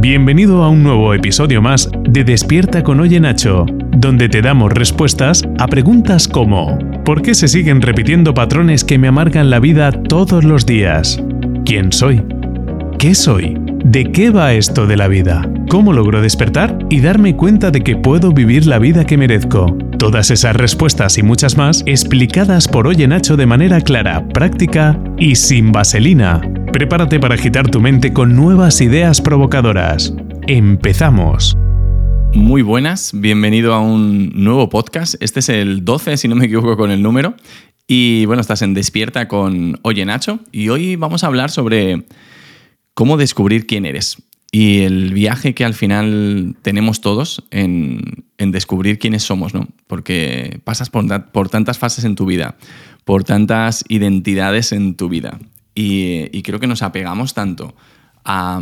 Bienvenido a un nuevo episodio más de Despierta con Oye Nacho, donde te damos respuestas a preguntas como ¿Por qué se siguen repitiendo patrones que me amargan la vida todos los días? ¿Quién soy? ¿Qué soy? ¿De qué va esto de la vida? ¿Cómo logro despertar y darme cuenta de que puedo vivir la vida que merezco? Todas esas respuestas y muchas más explicadas por Oye Nacho de manera clara, práctica y sin vaselina. Prepárate para agitar tu mente con nuevas ideas provocadoras. Empezamos. Muy buenas, bienvenido a un nuevo podcast. Este es el 12, si no me equivoco con el número. Y bueno, estás en Despierta con Oye Nacho. Y hoy vamos a hablar sobre cómo descubrir quién eres. Y el viaje que al final tenemos todos en, descubrir quiénes somos, ¿no? Porque pasas por, por tantas fases en tu vida, por tantas identidades en tu vida. Y, creo que nos apegamos tanto a,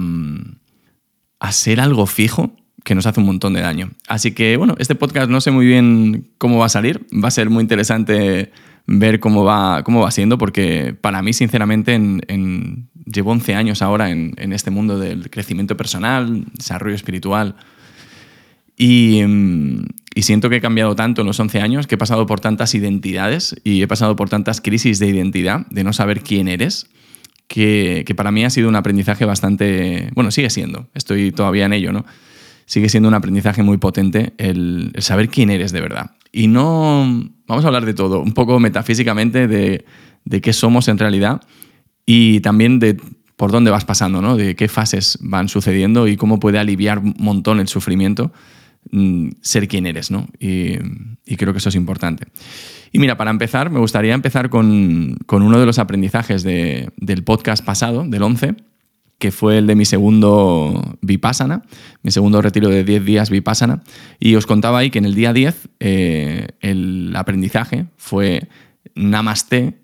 ser algo fijo que nos hace un montón de daño. Así que bueno, este podcast no sé muy bien cómo va a salir. Va a ser muy interesante ver cómo va, cómo va siendo, porque para mí, sinceramente, en, llevo 11 años ahora en, este mundo del crecimiento personal, desarrollo espiritual. Y, y, siento que he cambiado tanto en los 11 años, que he pasado por tantas identidades y he pasado por tantas crisis de identidad, de no saber quién eres, que, para mí ha sido un aprendizaje bastante, bueno, sigue siendo, estoy todavía en ello, ¿no? Sigue siendo un aprendizaje muy potente el, saber quién eres de verdad. Y no, vamos a hablar de todo, un poco metafísicamente de, de qué somos en realidad y también de por dónde vas pasando, ¿no? De qué fases van sucediendo y cómo puede aliviar un montón el sufrimiento mm, ser quien eres, ¿no? Y, y creo que eso es importante. Y mira, para empezar, me gustaría empezar con, uno de los aprendizajes del podcast pasado, del 11, que fue el de mi segundo Vipassana, mi segundo retiro de 10 días Vipassana. Y os contaba ahí que en el día 10 eh, el aprendizaje fue Namaste,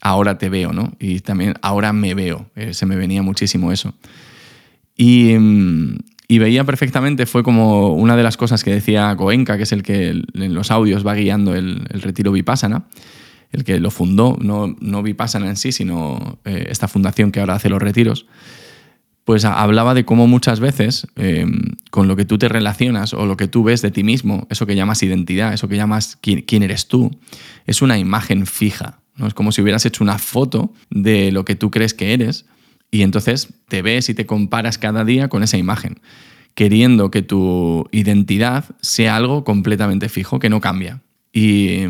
ahora te veo, ¿no? Y también ahora me veo, eh, se me venía muchísimo eso. Y, mm, y veía perfectamente, fue como una de las cosas que decía Goenka, que es el que en los audios va guiando el, retiro Vipassana, el que lo fundó, no, no Vipassana en sí, sino eh, esta fundación que ahora hace los retiros, pues hablaba de cómo muchas veces em, con lo que tú te relacionas o lo que tú ves de ti mismo, eso que llamas identidad, eso que llamas quién, quién eres tú, es una imagen fija. ¿no? Es como si hubieras hecho una foto de lo que tú crees que eres y entonces te ves y te comparas cada día con esa imagen, queriendo que tu identidad sea algo completamente fijo, que no cambia. Y,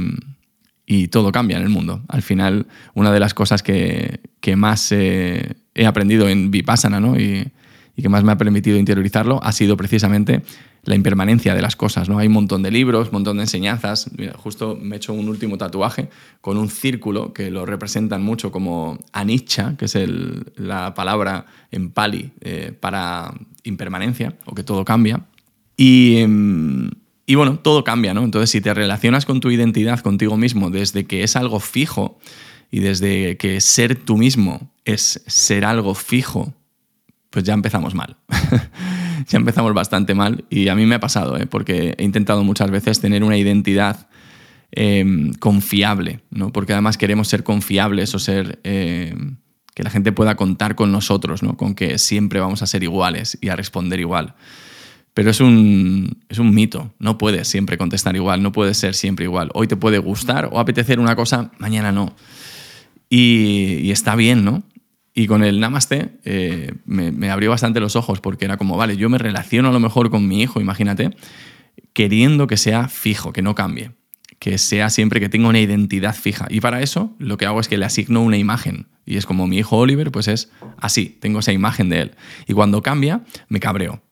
todo cambia en el mundo. Al final, una de las cosas que, más he aprendido en Vipassana ¿no? y, y que más me ha permitido interiorizarlo ha sido precisamente la impermanencia de las cosas. ¿no? Hay un montón de libros, un montón de enseñanzas. justo me he hecho un último tatuaje con un círculo que lo representan mucho como anicca, que es la palabra en pali eh, para impermanencia o que todo cambia. Y, mm, y bueno, todo cambia, ¿no? Entonces, si te relacionas con tu identidad contigo mismo desde que es algo fijo y desde que ser tú mismo es ser algo fijo, pues ya empezamos mal. ya empezamos bastante mal y a mí me ha pasado, ¿eh? porque he intentado muchas veces tener una identidad em, confiable, ¿no? porque además queremos ser confiables o ser... Em, que la gente pueda contar con nosotros, ¿no? con que siempre vamos a ser iguales y a responder igual. Pero es un, es un mito, no puedes siempre contestar igual, no puedes ser siempre igual. Hoy te puede gustar o apetecer una cosa, mañana no. Y, y está bien, ¿no? Y con el Namaste eh, me, abrió bastante los ojos porque era como, vale, yo me relaciono a lo mejor con mi hijo, imagínate, queriendo que sea fijo, que no cambie, que sea siempre que tenga una identidad fija. Y para eso lo que hago es que le asigno una imagen. Y es como mi hijo Oliver, pues es así, tengo esa imagen de él. Y cuando cambia, me cabreo.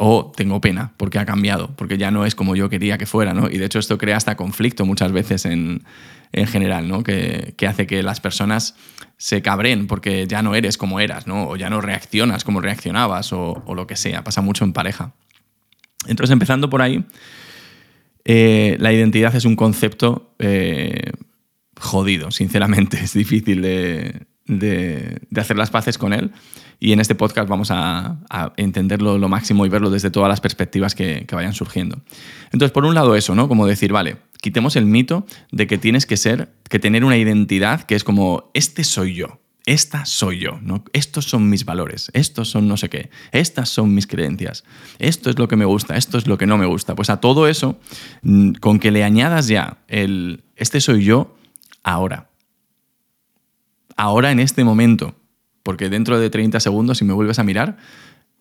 O tengo pena porque ha cambiado, porque ya no es como yo quería que fuera, ¿no? Y de hecho esto crea hasta conflicto muchas veces en, en general, ¿no? Que, hace que las personas se cabren porque ya no eres como eras, ¿no? O ya no reaccionas como reaccionabas o, lo que sea. Pasa mucho en pareja. Entonces, empezando por ahí, eh, la identidad es un concepto eh, jodido, sinceramente. Es difícil de, de, hacer las paces con él. Y en este podcast vamos a, entenderlo lo máximo y verlo desde todas las perspectivas que, que, vayan surgiendo. Entonces, por un lado eso, ¿no? Como decir, vale, quitemos el mito de que tienes que ser, que tener una identidad que es como, este soy yo, esta soy yo, ¿no? Estos son mis valores, estos son no sé qué, estas son mis creencias, esto es lo que me gusta, esto es lo que no me gusta. Pues a todo eso, mm, con que le añadas ya el, este soy yo ahora. Ahora en este momento, porque dentro de 30 segundos, si me vuelves a mirar,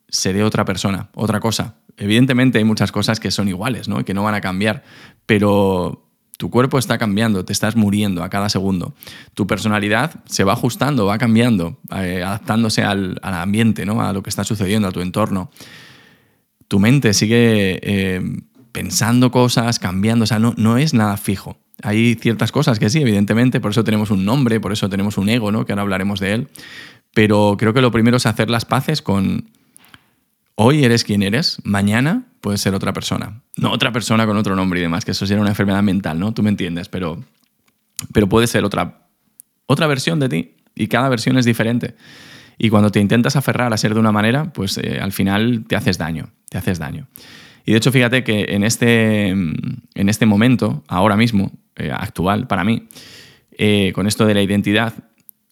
seré otra persona, otra cosa. Evidentemente hay muchas cosas que son iguales, ¿no? Que no van a cambiar, pero tu cuerpo está cambiando, te estás muriendo a cada segundo. Tu personalidad se va ajustando, va cambiando, eh, adaptándose al, ambiente, ¿no? a lo que está sucediendo, a tu entorno. Tu mente sigue eh, pensando cosas, cambiando, o sea, no, no es nada fijo. Hay ciertas cosas que sí, evidentemente, por eso tenemos un nombre, por eso tenemos un ego, ¿no? que ahora hablaremos de él. Pero creo que lo primero es hacer las paces con, Hoy eres quien eres, mañana puedes ser otra persona. No otra persona con otro nombre y demás, que eso sería una enfermedad mental, ¿no? Tú me entiendes, pero, pero puede ser otra, otra versión de ti y cada versión es diferente. Y cuando te intentas aferrar a ser de una manera, pues eh, al final te haces daño, te haces daño. Y de hecho, fíjate que en este, en este momento, ahora mismo, eh, actual para mí, eh, con esto de la identidad,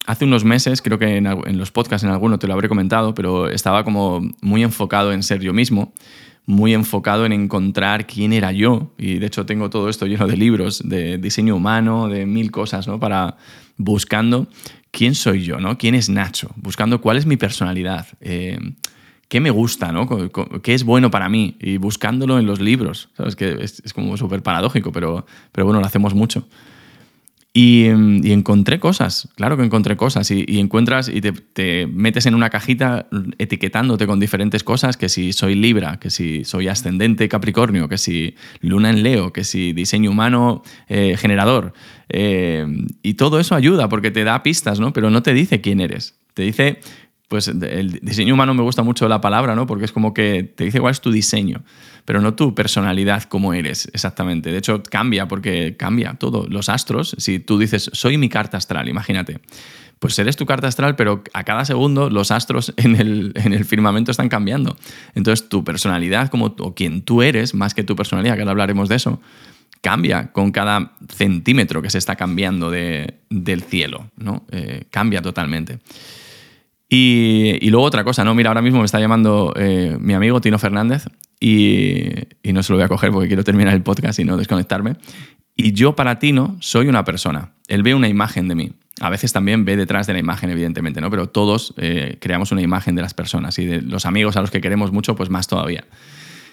hace unos meses, creo que en, los podcasts en alguno te lo habré comentado, pero estaba como muy enfocado en ser yo mismo, muy enfocado en encontrar quién era yo. Y de hecho tengo todo esto lleno de libros, de diseño humano, de mil cosas, ¿no? Para buscando quién soy yo, ¿no? ¿Quién es Nacho? Buscando cuál es mi personalidad. Eh, ¿Qué me gusta, ¿no? ¿Qué es bueno para mí? Y buscándolo en los libros. ¿Sabes? Que es, es como súper paradójico, pero, pero bueno, lo hacemos mucho. Y, encontré cosas, claro que encontré cosas. Y, encuentras y te, metes en una cajita etiquetándote con diferentes cosas, que si soy Libra, que si soy ascendente Capricornio, que si Luna en Leo, que si diseño humano eh, generador. Eh, y todo eso ayuda porque te da pistas, ¿no? Pero no te dice quién eres. Te dice, pues el diseño humano me gusta mucho la palabra, ¿no? Porque es como que te dice cuál es tu diseño pero no tu personalidad como eres exactamente. De hecho, cambia porque cambia todo. Los astros, si tú dices, soy mi carta astral, imagínate. Pues eres tu carta astral, pero a cada segundo los astros en el, en el firmamento están cambiando. Entonces tu personalidad como, o quien tú eres, más que tu personalidad, que ahora hablaremos de eso, cambia con cada centímetro que se está cambiando de, del cielo, ¿no? Eh, cambia totalmente. Y, luego otra cosa, ¿no? Mira, ahora mismo me está llamando eh, mi amigo Tino Fernández y, no se lo voy a coger porque quiero terminar el podcast y no desconectarme. Y yo para Tino soy una persona. Él ve una imagen de mí. A veces también ve detrás de la imagen, evidentemente, ¿no? Pero todos eh, creamos una imagen de las personas y de los amigos a los que queremos mucho, pues más todavía.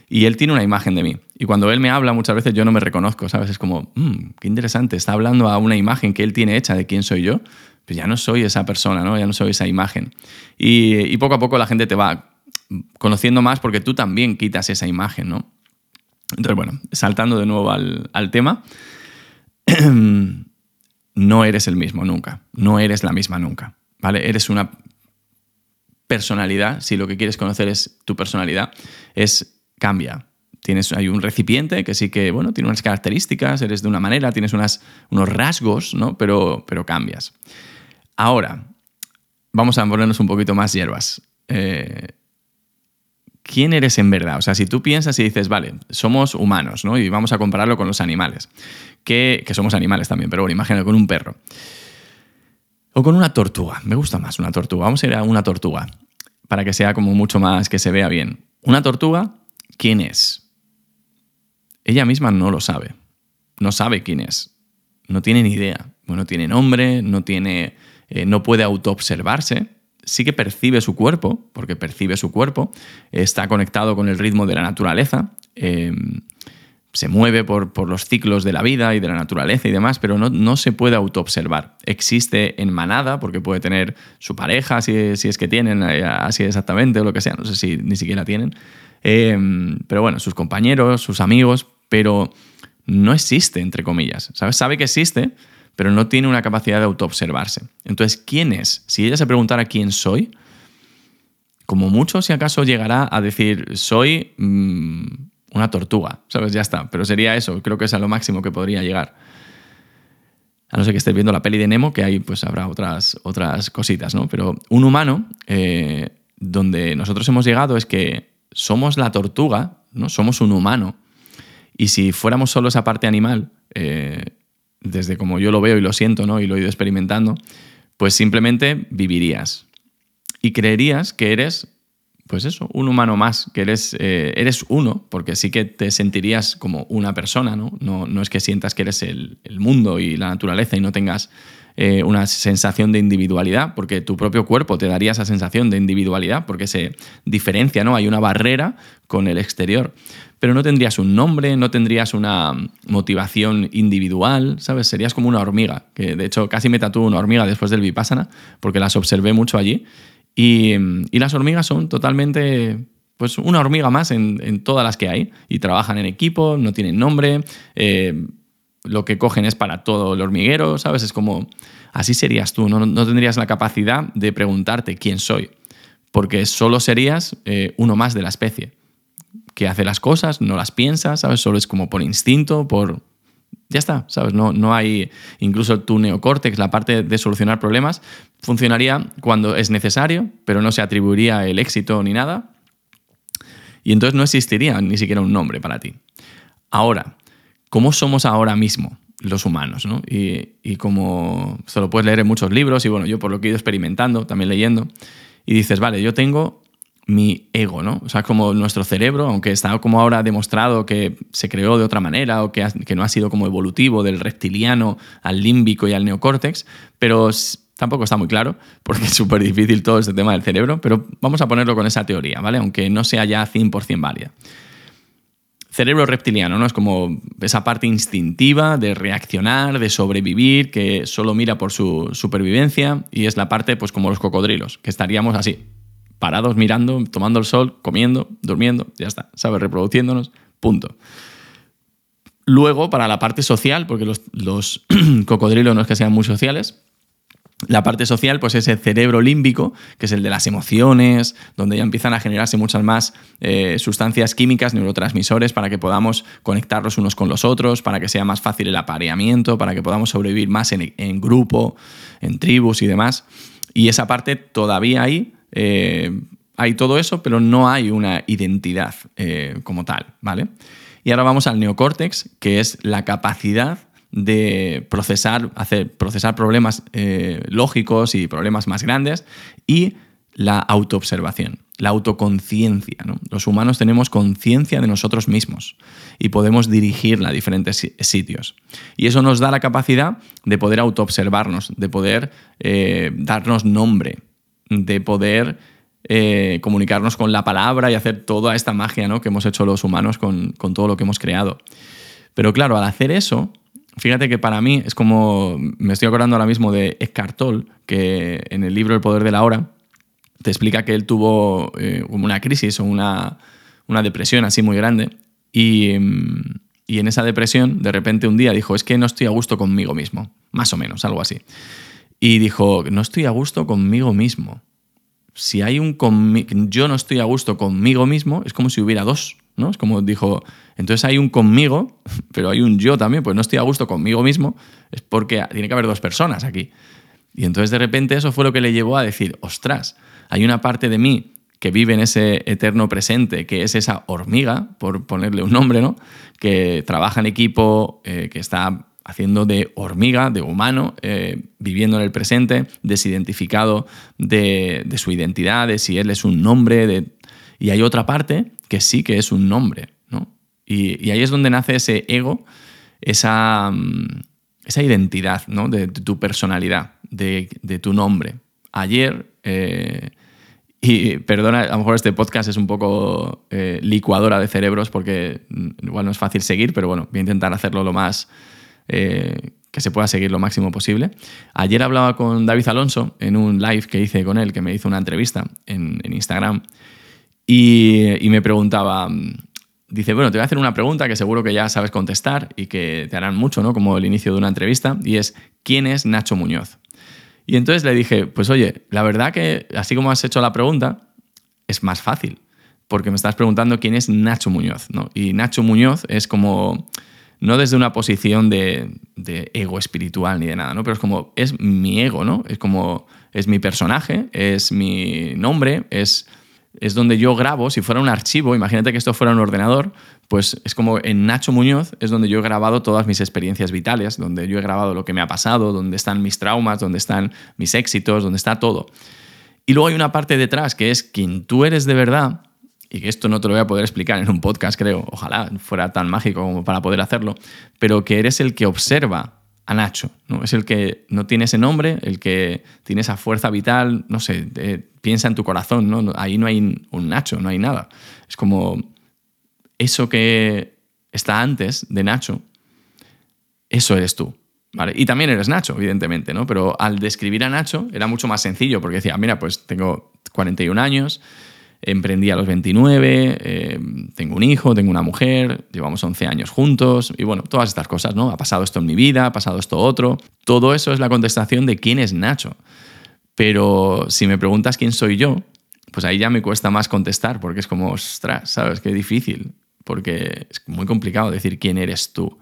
Y él tiene una imagen de mí. Y cuando él me habla, muchas veces yo no me reconozco, ¿sabes? Es como, mmm, qué interesante, está hablando a una imagen que él tiene hecha de quién soy yo, pues ya no soy esa persona, ¿no? Ya no soy esa imagen. Y, poco a poco la gente te va conociendo más porque tú también quitas esa imagen, ¿no? Entonces, bueno, saltando de nuevo al, tema, no eres el mismo nunca, no eres la misma nunca, ¿vale? Eres una personalidad, si lo que quieres conocer es tu personalidad, es cambia. Tienes, hay un recipiente que sí que, bueno, tiene unas características, eres de una manera, tienes unas, unos rasgos, ¿no? Pero, pero cambias. Ahora, vamos a ponernos un poquito más hierbas. Eh, ¿Quién eres en verdad? O sea, si tú piensas y dices, vale, somos humanos, ¿no? Y vamos a compararlo con los animales, que, somos animales también, pero bueno, imagínate con un perro. O con una tortuga. Me gusta más una tortuga. Vamos a ir a una tortuga para que sea como mucho más, que se vea bien. Una tortuga, ¿quién es? Ella misma no lo sabe. No sabe quién es. No tiene ni idea. No tiene nombre, no tiene eh, no puede autoobservarse, sí que percibe su cuerpo, porque percibe su cuerpo, está conectado con el ritmo de la naturaleza, em, se mueve por, los ciclos de la vida y de la naturaleza y demás, pero no, no se puede autoobservar. Existe en manada, porque puede tener su pareja, si, es que tienen, eh, así exactamente, o lo que sea, no sé si ni siquiera tienen. Em, pero bueno, sus compañeros, sus amigos, pero no existe, entre comillas. ¿sabes? Sabe que existe, pero no tiene una capacidad de autoobservarse. Entonces, ¿quién es? Si ella se preguntara quién soy, como mucho, si acaso llegará a decir, soy mm, una tortuga, ¿sabes? Ya está, pero sería eso, creo que es a lo máximo que podría llegar. A no ser que estés viendo la peli de Nemo, que ahí pues habrá otras, otras cositas, ¿no? Pero un humano, eh, donde nosotros hemos llegado es que somos la tortuga, ¿no? Somos un humano. Y si fuéramos solo esa parte animal, eh, desde como yo lo veo y lo siento, ¿no? Y lo he ido experimentando, pues simplemente vivirías. Y creerías que eres, pues eso, un humano más, que eres, eh, eres uno, porque sí que te sentirías como una persona, ¿no? No, no es que sientas que eres el, el mundo y la naturaleza y no tengas eh, una sensación de individualidad, porque tu propio cuerpo te daría esa sensación de individualidad, porque se diferencia, ¿no? Hay una barrera con el exterior. Pero no tendrías un nombre, no tendrías una motivación individual, ¿sabes? Serías como una hormiga, que de hecho casi me tatuó una hormiga después del Vipassana, porque las observé mucho allí. Y, las hormigas son totalmente pues una hormiga más en, todas las que hay y trabajan en equipo, no tienen nombre, eh, lo que cogen es para todo el hormiguero, ¿sabes? Es como, así serías tú, no, tendrías la capacidad de preguntarte quién soy, porque solo serías eh, uno más de la especie, que hace las cosas, no las piensa, ¿sabes? Solo es como por instinto, por... Ya está, ¿sabes? No, no hay... Incluso tu neocórtex, la parte de solucionar problemas, funcionaría cuando es necesario, pero no se atribuiría el éxito ni nada. Y entonces no existiría ni siquiera un nombre para ti. Ahora, cómo somos ahora mismo los humanos, ¿no? Y, como se lo puedes leer en muchos libros, y bueno, yo por lo que he ido experimentando, también leyendo, y dices, vale, yo tengo mi ego, ¿no? O sea, como nuestro cerebro, aunque está como ahora demostrado que se creó de otra manera o que, que no ha sido como evolutivo del reptiliano al límbico y al neocórtex, pero tampoco está muy claro, porque es súper difícil todo este tema del cerebro, pero vamos a ponerlo con esa teoría, ¿vale? Aunque no sea ya 100% válida cerebro reptiliano, ¿no? Es como esa parte instintiva de reaccionar, de sobrevivir, que solo mira por su supervivencia y es la parte, pues como los cocodrilos, que estaríamos así, parados mirando, tomando el sol, comiendo, durmiendo, ya está, ¿sabes? Reproduciéndonos, punto. Luego, para la parte social, porque los, los cocodrilos no es que sean muy sociales, la parte social, pues ese cerebro límbico, que es el de las emociones, donde ya empiezan a generarse muchas más eh, sustancias químicas, neurotransmisores, para que podamos conectarlos unos con los otros, para que sea más fácil el apareamiento, para que podamos sobrevivir más en, grupo, en tribus y demás. Y esa parte todavía hay, eh, hay todo eso, pero no hay una identidad eh, como tal, ¿vale? Y ahora vamos al neocórtex, que es la capacidad de procesar, hacer, procesar problemas eh, lógicos y problemas más grandes y la autoobservación, la autoconciencia. Los humanos tenemos conciencia de nosotros mismos y podemos dirigirla a diferentes sitios. Y eso nos da la capacidad de poder autoobservarnos, de poder eh, darnos nombre, de poder eh, comunicarnos con la palabra y hacer toda esta magia que hemos hecho los humanos con, con todo lo que hemos creado. Pero claro, al hacer eso, Fíjate que para mí es como, me estoy acordando ahora mismo de Eckhart Tolle, que en el libro El poder de la hora te explica que él tuvo eh, una crisis o una, depresión así muy grande y, y, en esa depresión de repente un día dijo, es que no estoy a gusto conmigo mismo, más o menos, algo así. Y dijo, no estoy a gusto conmigo mismo. Si hay un yo no estoy a gusto conmigo mismo, es como si hubiera dos. ¿No? Es como dijo, entonces hay un conmigo, pero hay un yo también, pues no estoy a gusto conmigo mismo, es porque tiene que haber dos personas aquí. Y entonces de repente eso fue lo que le llevó a decir, ostras, hay una parte de mí que vive en ese eterno presente, que es esa hormiga, por ponerle un nombre, ¿no? Que trabaja en equipo, eh, que está haciendo de hormiga, de humano, eh, viviendo en el presente, desidentificado de, de, su identidad, de si él es un nombre, de y hay otra parte que sí que es un nombre, ¿no? Y, ahí es donde nace ese ego, esa, mm, identidad, ¿no? De, tu personalidad, de, tu nombre. Ayer, eh, y perdona, a lo mejor este podcast es un poco eh, licuadora de cerebros porque mm, igual no es fácil seguir, pero bueno, voy a intentar hacerlo lo más... Eh, que se pueda seguir lo máximo posible. Ayer hablaba con David Alonso en un live que hice con él, que me hizo una entrevista en, en Instagram, y, me preguntaba, dice, bueno, te voy a hacer una pregunta que seguro que ya sabes contestar y que te harán mucho, ¿no? Como el inicio de una entrevista, y es, ¿quién es Nacho Muñoz? Y entonces le dije, pues oye, la verdad que así como has hecho la pregunta, es más fácil, porque me estás preguntando quién es Nacho Muñoz, ¿no? Y Nacho Muñoz es como, no desde una posición de, de ego espiritual ni de nada, ¿no? Pero es como, es mi ego, ¿no? Es como, es mi personaje, es mi nombre, es es donde yo grabo, si fuera un archivo, imagínate que esto fuera un ordenador, pues es como en Nacho Muñoz es donde yo he grabado todas mis experiencias vitales, donde yo he grabado lo que me ha pasado, donde están mis traumas, donde están mis éxitos, donde está todo. Y luego hay una parte detrás que es quien tú eres de verdad, y que esto no te lo voy a poder explicar en un podcast, creo, ojalá fuera tan mágico como para poder hacerlo, pero que eres el que observa a Nacho, ¿no? Es el que no tiene ese nombre, el que tiene esa fuerza vital, no sé, piensa en tu corazón, ¿no? Ahí no hay un Nacho, no hay nada. Es como eso que está antes de Nacho, eso eres tú. ¿Vale? Y también eres Nacho, evidentemente, ¿no? Pero al describir a Nacho era mucho más sencillo, porque decía, mira, pues tengo 41 años, Emprendí a los 29, eh, tengo un hijo, tengo una mujer, llevamos 11 años juntos y bueno, todas estas cosas, ¿no? Ha pasado esto en mi vida, ha pasado esto otro. Todo eso es la contestación de quién es Nacho. Pero si me preguntas quién soy yo, pues ahí ya me cuesta más contestar porque es como, ostras, ¿sabes? Qué difícil. Porque es muy complicado decir quién eres tú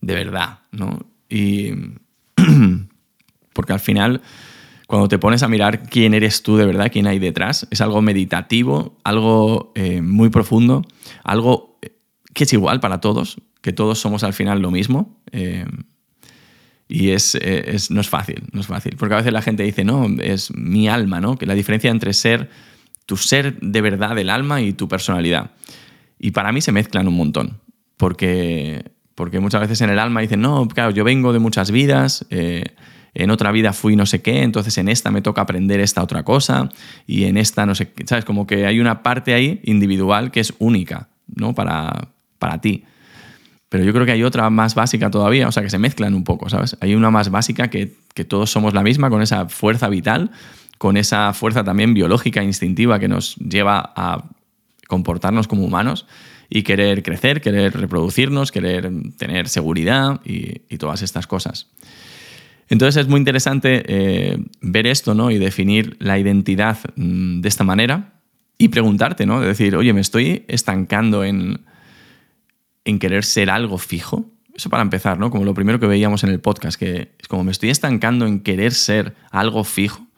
de verdad, ¿no? Y porque al final cuando te pones a mirar quién eres tú de verdad, quién hay detrás, es algo meditativo, algo eh, muy profundo, algo eh, que es igual para todos, que todos somos al final lo mismo. Eh, y es, no es fácil, no es fácil. Porque a veces la gente dice, no, es mi alma, ¿no? Que la diferencia entre ser tu ser de verdad del alma y tu personalidad. Y para mí se mezclan un montón. Porque, porque muchas veces en el alma dicen, no, claro, yo vengo de muchas vidas en otra vida fui no sé qué, entonces en esta me toca aprender esta otra cosa y en esta no sé qué, ¿sabes? Como que hay una parte ahí individual que es única, ¿no? Para, para ti. Pero yo creo que hay otra más básica todavía, o sea, que se mezclan un poco, ¿sabes? Hay una más básica que, que todos somos la misma, con esa fuerza vital, con esa fuerza también biológica, instintiva, que nos lleva a comportarnos como humanos y querer crecer, querer reproducirnos, querer tener seguridad y, y todas estas cosas. Entonces es muy interesante eh, ver esto ¿no? y definir la identidad mm, de esta manera y preguntarte, ¿no? De decir, oye, ¿me estoy estancando en, en querer ser algo fijo? Eso para empezar, ¿no? Como lo primero que veíamos en el podcast, que es como me estoy estancando en querer ser algo fijo.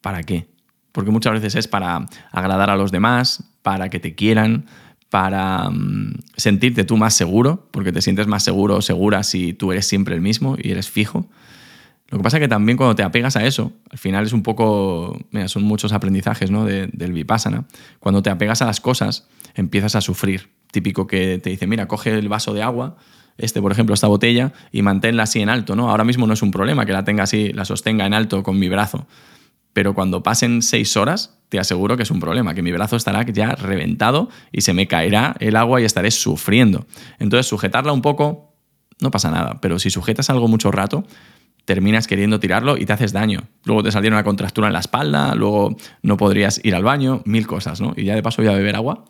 ¿Para qué? Porque muchas veces es para agradar a los demás, para que te quieran, para mm, sentirte tú más seguro, porque te sientes más seguro o segura si tú eres siempre el mismo y eres fijo. Lo que pasa es que también cuando te apegas a eso, al final es un poco, mira, son muchos aprendizajes ¿no? del vipassana, cuando te apegas a las cosas empiezas a sufrir. Típico que te dice, mira, coge el vaso de agua, este por ejemplo, esta botella, y manténla así en alto. ¿no? Ahora mismo no es un problema que la tenga así, la sostenga en alto con mi brazo, pero cuando pasen seis horas, te aseguro que es un problema, que mi brazo estará ya reventado y se me caerá el agua y estaré sufriendo. Entonces, sujetarla un poco no pasa nada, pero si sujetas algo mucho rato, terminas queriendo tirarlo y te haces daño. Luego te saldría una contractura en la espalda, luego no podrías ir al baño, mil cosas, ¿no? Y ya de paso voy a beber agua.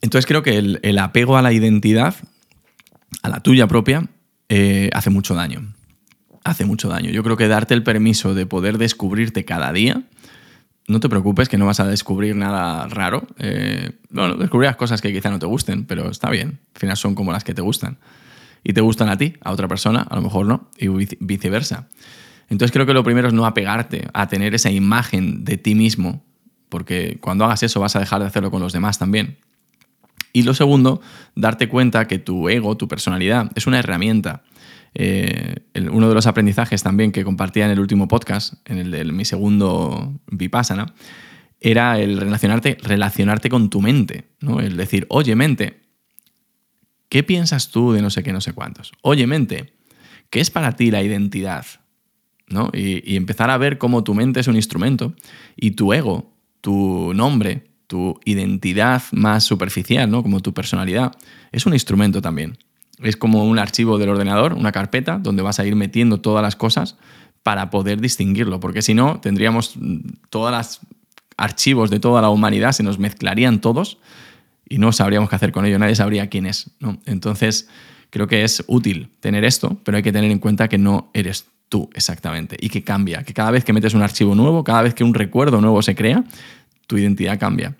Entonces creo que el, apego a la identidad, a la tuya propia, eh, hace mucho daño hace mucho daño. Yo creo que darte el permiso de poder descubrirte cada día, no te preocupes que no vas a descubrir nada raro. Eh, bueno, descubrirás cosas que quizá no te gusten, pero está bien. Al final son como las que te gustan. Y te gustan a ti, a otra persona, a lo mejor no, y viceversa. Entonces creo que lo primero es no apegarte a tener esa imagen de ti mismo, porque cuando hagas eso vas a dejar de hacerlo con los demás también. Y lo segundo, darte cuenta que tu ego, tu personalidad, es una herramienta eh, uno de los aprendizajes también que compartía en el último podcast, en el de mi segundo Vipassana, era el relacionarte, relacionarte con tu mente, ¿no? El decir, oye mente, ¿qué piensas tú de no sé qué, no sé cuántos? Oye mente, ¿qué es para ti la identidad? ¿No? Y, y empezar a ver cómo tu mente es un instrumento y tu ego, tu nombre, tu identidad más superficial, ¿no? Como tu personalidad, es un instrumento también es como un archivo del ordenador, una carpeta, donde vas a ir metiendo todas las cosas para poder distinguirlo, porque si no, tendríamos todos los archivos de toda la humanidad, se nos mezclarían todos y no sabríamos qué hacer con ello, nadie sabría quién es. Entonces, creo que es útil tener esto, pero hay que tener en cuenta que no eres tú exactamente y que cambia, que cada vez que metes un archivo nuevo, cada vez que un recuerdo nuevo se crea, tu identidad cambia.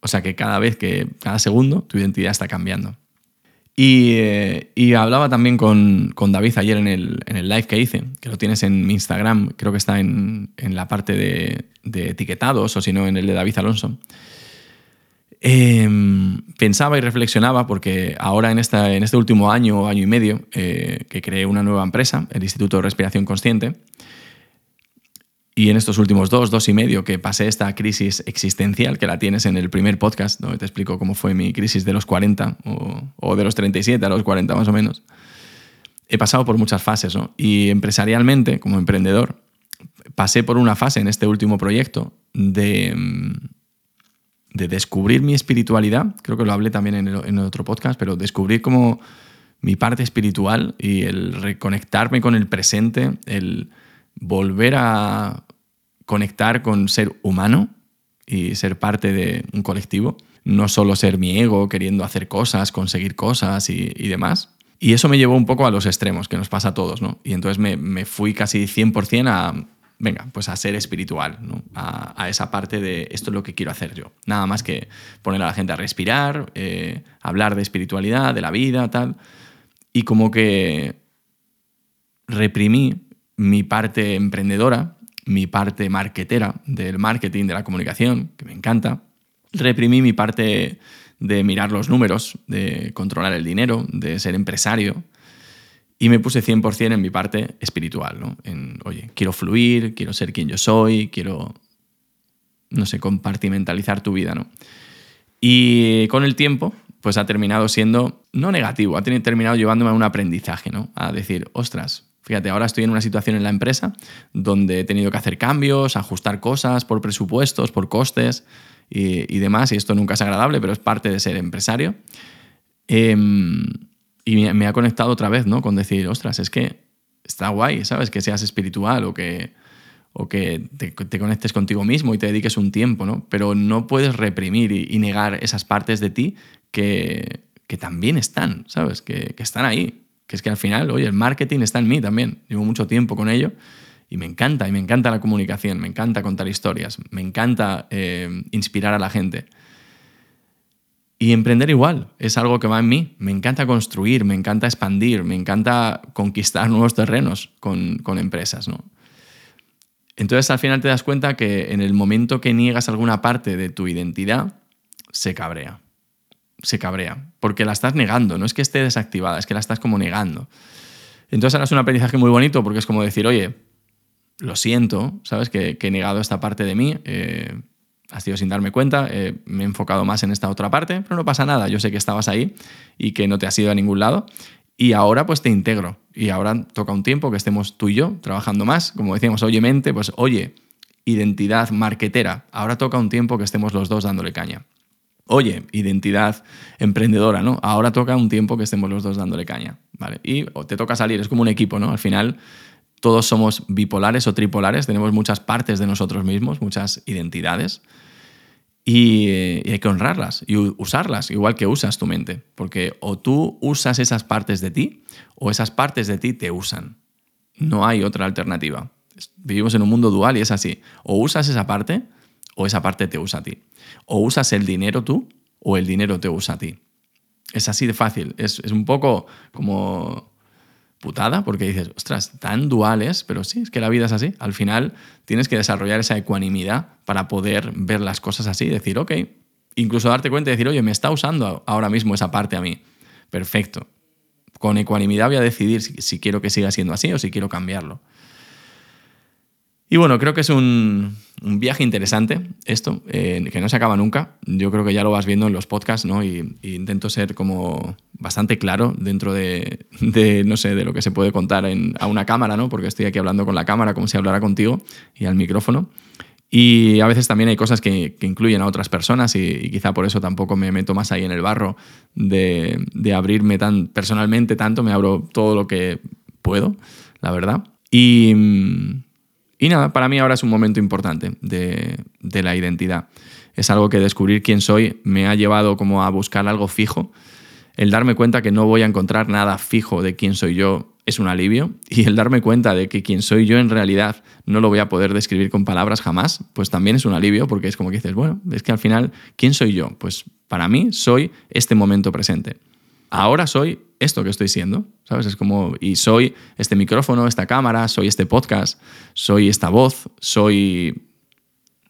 O sea que cada vez que, cada segundo, tu identidad está cambiando. Eh, y, hablaba también con, David ayer en el, live que hice, que lo tienes en mi Instagram, creo que está en, la parte de, etiquetados o si no en el de David Alonso. Em, pensaba y reflexionaba porque ahora en, esta, en este último año o año y medio eh, que creé una nueva empresa, el Instituto de Respiración Consciente, y en estos últimos dos, dos y medio que pasé esta crisis existencial, que la tienes en el primer podcast, donde te explico cómo fue mi crisis de los 40 o, de los 37 a los 40 más o menos, he pasado por muchas fases. ¿no? Y empresarialmente, como emprendedor, pasé por una fase en este último proyecto de, de descubrir mi espiritualidad. Creo que lo hablé también en, el, otro podcast, pero descubrir como mi parte espiritual y el reconectarme con el presente, el volver a conectar con ser humano y ser parte de un colectivo, no solo ser mi ego queriendo hacer cosas, conseguir cosas y, demás. Y eso me llevó un poco a los extremos, que nos pasa a todos, ¿no? Y entonces me, fui casi 100% a, venga, pues a ser espiritual, a, esa parte de esto es lo que quiero hacer yo. Nada más que poner a la gente a respirar, eh, hablar de espiritualidad, de la vida, tal. Y como que reprimí mi parte emprendedora mi parte marketera del marketing, de la comunicación, que me encanta. Reprimí mi parte de mirar los números, de controlar el dinero, de ser empresario. Y me puse 100% en mi parte espiritual, ¿no? En, oye, quiero fluir, quiero ser quien yo soy, quiero, no sé, compartimentalizar tu vida, ¿no? Y con el tiempo, pues ha terminado siendo, no negativo, ha terminado llevándome a un aprendizaje, ¿no? A decir, ostras, Fíjate, ahora estoy en una situación en la empresa donde he tenido que hacer cambios, ajustar cosas por presupuestos, por costes y, demás, y esto nunca es agradable, pero es parte de ser empresario. Em, y me, ha conectado otra vez, ¿no? Con decir, ostras, es que está guay, ¿sabes? Que seas espiritual o que, o que te, conectes contigo mismo y te dediques un tiempo, ¿no? Pero no puedes reprimir y, negar esas partes de ti que, también están, ¿sabes? Que, que están ahí que es que al final, oye, el marketing está en mí también. Llevo mucho tiempo con ello y me encanta, y me encanta la comunicación, me encanta contar historias, me encanta eh, inspirar a la gente. Y emprender igual, es algo que va en mí. Me encanta construir, me encanta expandir, me encanta conquistar nuevos terrenos con, con empresas. ¿no? Entonces al final te das cuenta que en el momento que niegas alguna parte de tu identidad, se cabrea se cabrea, porque la estás negando, no es que esté desactivada, es que la estás como negando. Entonces ahora es un aprendizaje muy bonito porque es como decir, oye, lo siento, ¿sabes? Que, he negado esta parte de mí, eh, ha sido sin darme cuenta, eh, me he enfocado más en esta otra parte, pero no pasa nada, yo sé que estabas ahí y que no te has ido a ningún lado y ahora pues te integro y ahora toca un tiempo que estemos tú y yo trabajando más, como decíamos, oye mente, pues oye, identidad marquetera, ahora toca un tiempo que estemos los dos dándole caña oye, identidad emprendedora, ¿no? Ahora toca un tiempo que estemos los dos dándole caña, ¿vale? Y te toca salir, es como un equipo, ¿no? Al final todos somos bipolares o tripolares, tenemos muchas partes de nosotros mismos, muchas identidades, y, hay que honrarlas y usarlas, igual que usas tu mente, porque o tú usas esas partes de ti o esas partes de ti te usan. No hay otra alternativa. Vivimos en un mundo dual y es así. O usas esa parte o esa parte te usa a ti. O usas el dinero tú o el dinero te usa a ti. Es así de fácil. Es, un poco como putada porque dices, ostras, tan duales, pero sí, es que la vida es así. Al final tienes que desarrollar esa ecuanimidad para poder ver las cosas así decir, ok, incluso darte cuenta y decir, oye, me está usando ahora mismo esa parte a mí. Perfecto. Con ecuanimidad voy a decidir si quiero que siga siendo así o si quiero cambiarlo. Y bueno, creo que es un, viaje interesante esto, eh, que no se acaba nunca. Yo creo que ya lo vas viendo en los podcasts, ¿no? Y, intento ser como bastante claro dentro de, no sé, de lo que se puede contar a una cámara, ¿no? Porque estoy aquí hablando con la cámara como si hablara contigo y al micrófono. Y a veces también hay cosas que, incluyen a otras personas y, quizá por eso tampoco me meto más ahí en el barro de, de abrirme tan personalmente tanto, me abro todo lo que puedo, la verdad. Y y nada, para mí ahora es un momento importante de, la identidad. Es algo que descubrir quién soy me ha llevado como a buscar algo fijo. El darme cuenta que no voy a encontrar nada fijo de quién soy yo es un alivio. Y el darme cuenta de que quién soy yo en realidad no lo voy a poder describir con palabras jamás, pues también es un alivio porque es como que dices, bueno, es que al final, ¿quién soy yo? Pues para mí soy este momento presente. ahora soy esto que estoy siendo, ¿sabes? Es como, y soy este micrófono, esta cámara, soy este podcast, soy esta voz, soy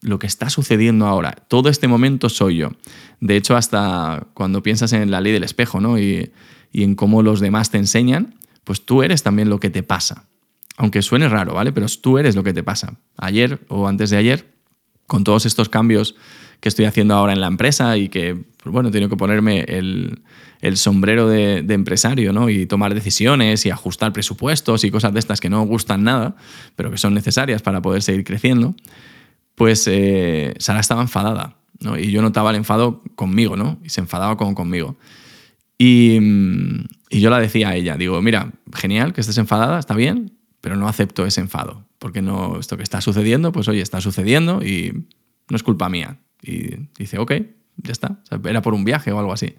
lo que está sucediendo ahora. Todo este momento soy yo. De hecho, hasta cuando piensas en la ley del espejo, ¿no? Y, y en cómo los demás te enseñan, pues tú eres también lo que te pasa. Aunque suene raro, ¿vale? Pero tú eres lo que te pasa. Ayer o antes de ayer, con todos estos cambios que estoy haciendo ahora en la empresa y que, pues bueno, tengo que ponerme el, sombrero de, empresario, ¿no? Y tomar decisiones y ajustar presupuestos y cosas de estas que no gustan nada, pero que son necesarias para poder seguir creciendo, pues eh, Sara estaba enfadada, ¿no? Y yo notaba el enfado conmigo, ¿no? Y se enfadaba como conmigo. Y, y yo la decía a ella, digo, mira, genial que estés enfadada, está bien, pero no acepto ese enfado, porque no, esto que está sucediendo, pues oye, está sucediendo y no es culpa mía. Y dice, ok, ya está. era por un viaje o algo así.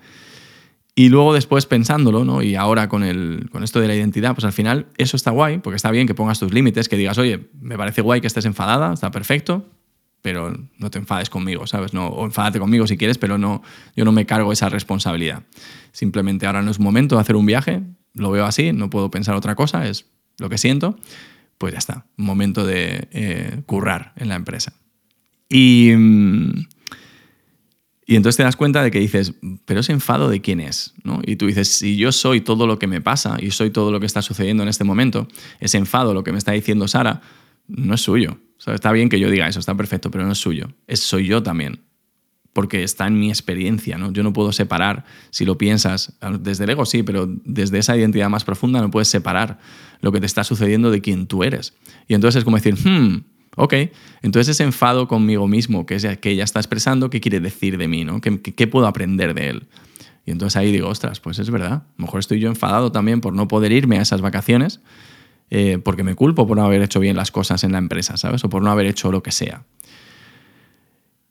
Y luego después pensándolo, ¿no? Y ahora con, el, con esto de la identidad, pues al final eso está guay, porque está bien que pongas tus límites, que digas, oye, me parece guay que estés enfadada, está perfecto, pero no te enfades conmigo, ¿sabes? No, o enfádate conmigo si quieres, pero no, yo no me cargo esa responsabilidad. Simplemente ahora no es momento de hacer un viaje, lo veo así, no puedo pensar otra cosa, es lo que siento, pues ya está, momento de eh, currar en la empresa. Y, mm, y entonces te das cuenta de que dices, pero ese enfado de quién es, ¿no? Y tú dices, si yo soy todo lo que me pasa y soy todo lo que está sucediendo en este momento, ese enfado, lo que me está diciendo Sara, no es suyo. está bien que yo diga eso, está perfecto, pero no es suyo. Es soy yo también. Porque está en mi experiencia, ¿no? Yo no puedo separar, si lo piensas, desde el ego sí, pero desde esa identidad más profunda no puedes separar lo que te está sucediendo de quién tú eres. Y entonces es como decir, hmm, Ok, entonces ese enfado conmigo mismo que, que ella está expresando, ¿qué quiere decir de mí? ¿no? ¿Qué, puedo aprender de él? Y entonces ahí digo, ostras, pues es verdad. A lo mejor estoy yo enfadado también por no poder irme a esas vacaciones, eh, porque me culpo por no haber hecho bien las cosas en la empresa, ¿sabes? O por no haber hecho lo que sea.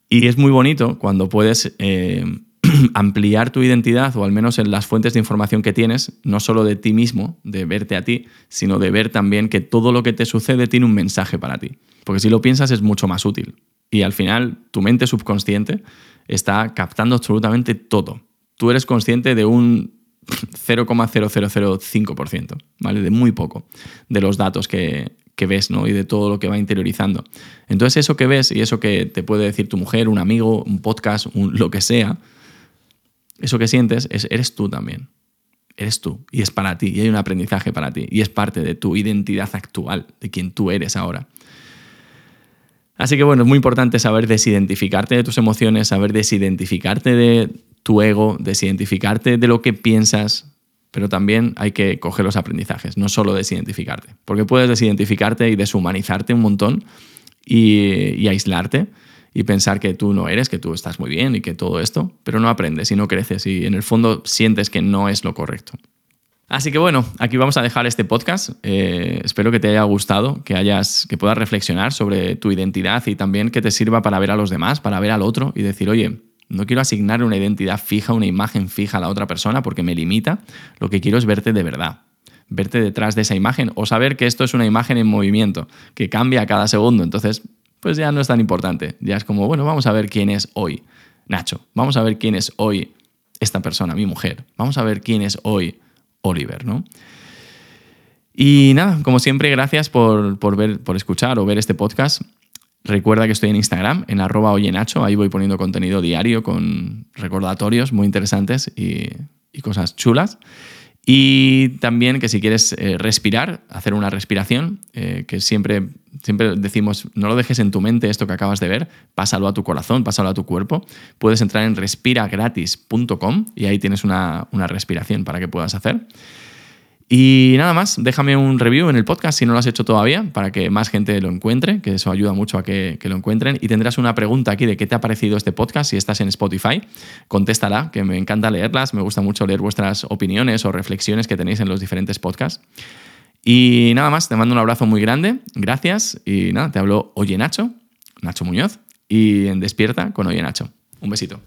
Y es muy bonito cuando puedes eh, ampliar tu identidad, o al menos en las fuentes de información que tienes, no solo de ti mismo, de verte a ti, sino de ver también que todo lo que te sucede tiene un mensaje para ti. Porque si lo piensas es mucho más útil. Y al final tu mente subconsciente está captando absolutamente todo. Tú eres consciente de un 0,0005%, ¿vale? De muy poco de los datos que, ves, ¿no? Y de todo lo que va interiorizando. Entonces eso que ves y eso que te puede decir tu mujer, un amigo, un podcast, lo que sea, eso que sientes es, eres tú también. Eres tú y es para ti y hay un aprendizaje para ti y es parte de tu identidad actual, de quien tú eres ahora. Así que bueno, es muy importante saber desidentificarte de tus emociones, saber desidentificarte de tu ego, desidentificarte de lo que piensas, pero también hay que coger los aprendizajes, no solo desidentificarte, porque puedes desidentificarte y deshumanizarte un montón y, aislarte y pensar que tú no eres, que tú estás muy bien y que todo esto, pero no aprendes y no creces y en el fondo sientes que no es lo correcto. Así que bueno, aquí vamos a dejar este podcast. Eh, espero que te haya gustado, que, hayas, que puedas reflexionar sobre tu identidad y también que te sirva para ver a los demás, para ver al otro y decir, oye, no quiero asignar una identidad fija, una imagen fija a la otra persona porque me limita. Lo que quiero es verte de verdad, verte detrás de esa imagen o saber que esto es una imagen en movimiento, que cambia cada segundo. Entonces, pues ya no es tan importante. Ya es como, bueno, vamos a ver quién es hoy Nacho. Vamos a ver quién es hoy esta persona, mi mujer. Vamos a ver quién es hoy Oliver, ¿no? Y nada, como siempre, gracias por, ver, por escuchar o ver este podcast. Recuerda que estoy en Instagram, en arroba oyenacho, ahí voy poniendo contenido diario con recordatorios muy interesantes y, cosas chulas. Y también que si quieres eh, respirar, hacer una respiración, eh, que siempre, siempre decimos, no lo dejes en tu mente esto que acabas de ver, pásalo a tu corazón, pásalo a tu cuerpo. Puedes entrar en respiragratis.com y ahí tienes una, una respiración para que puedas hacer. Y nada más, déjame un review en el podcast si no lo has hecho todavía, para que más gente lo encuentre, que eso ayuda mucho a que, lo encuentren. Y tendrás una pregunta aquí de qué te ha parecido este podcast si estás en Spotify. Contéstala, que me encanta leerlas, me gusta mucho leer vuestras opiniones o reflexiones que tenéis en los diferentes podcasts. Y nada más, te mando un abrazo muy grande, gracias. Y nada, te hablo Oye Nacho, Nacho Muñoz, y en Despierta con Oye Nacho. Un besito.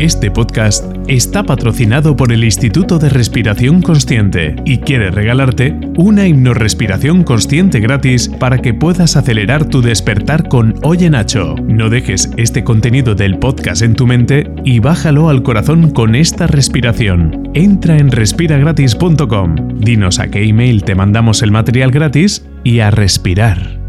Este podcast está patrocinado por el Instituto de Respiración Consciente y quiere regalarte una hipnorrespiración consciente gratis para que puedas acelerar tu despertar con Oye Nacho. No dejes este contenido del podcast en tu mente y bájalo al corazón con esta respiración. Entra en respiragratis.com, dinos a qué email te mandamos el material gratis y a respirar.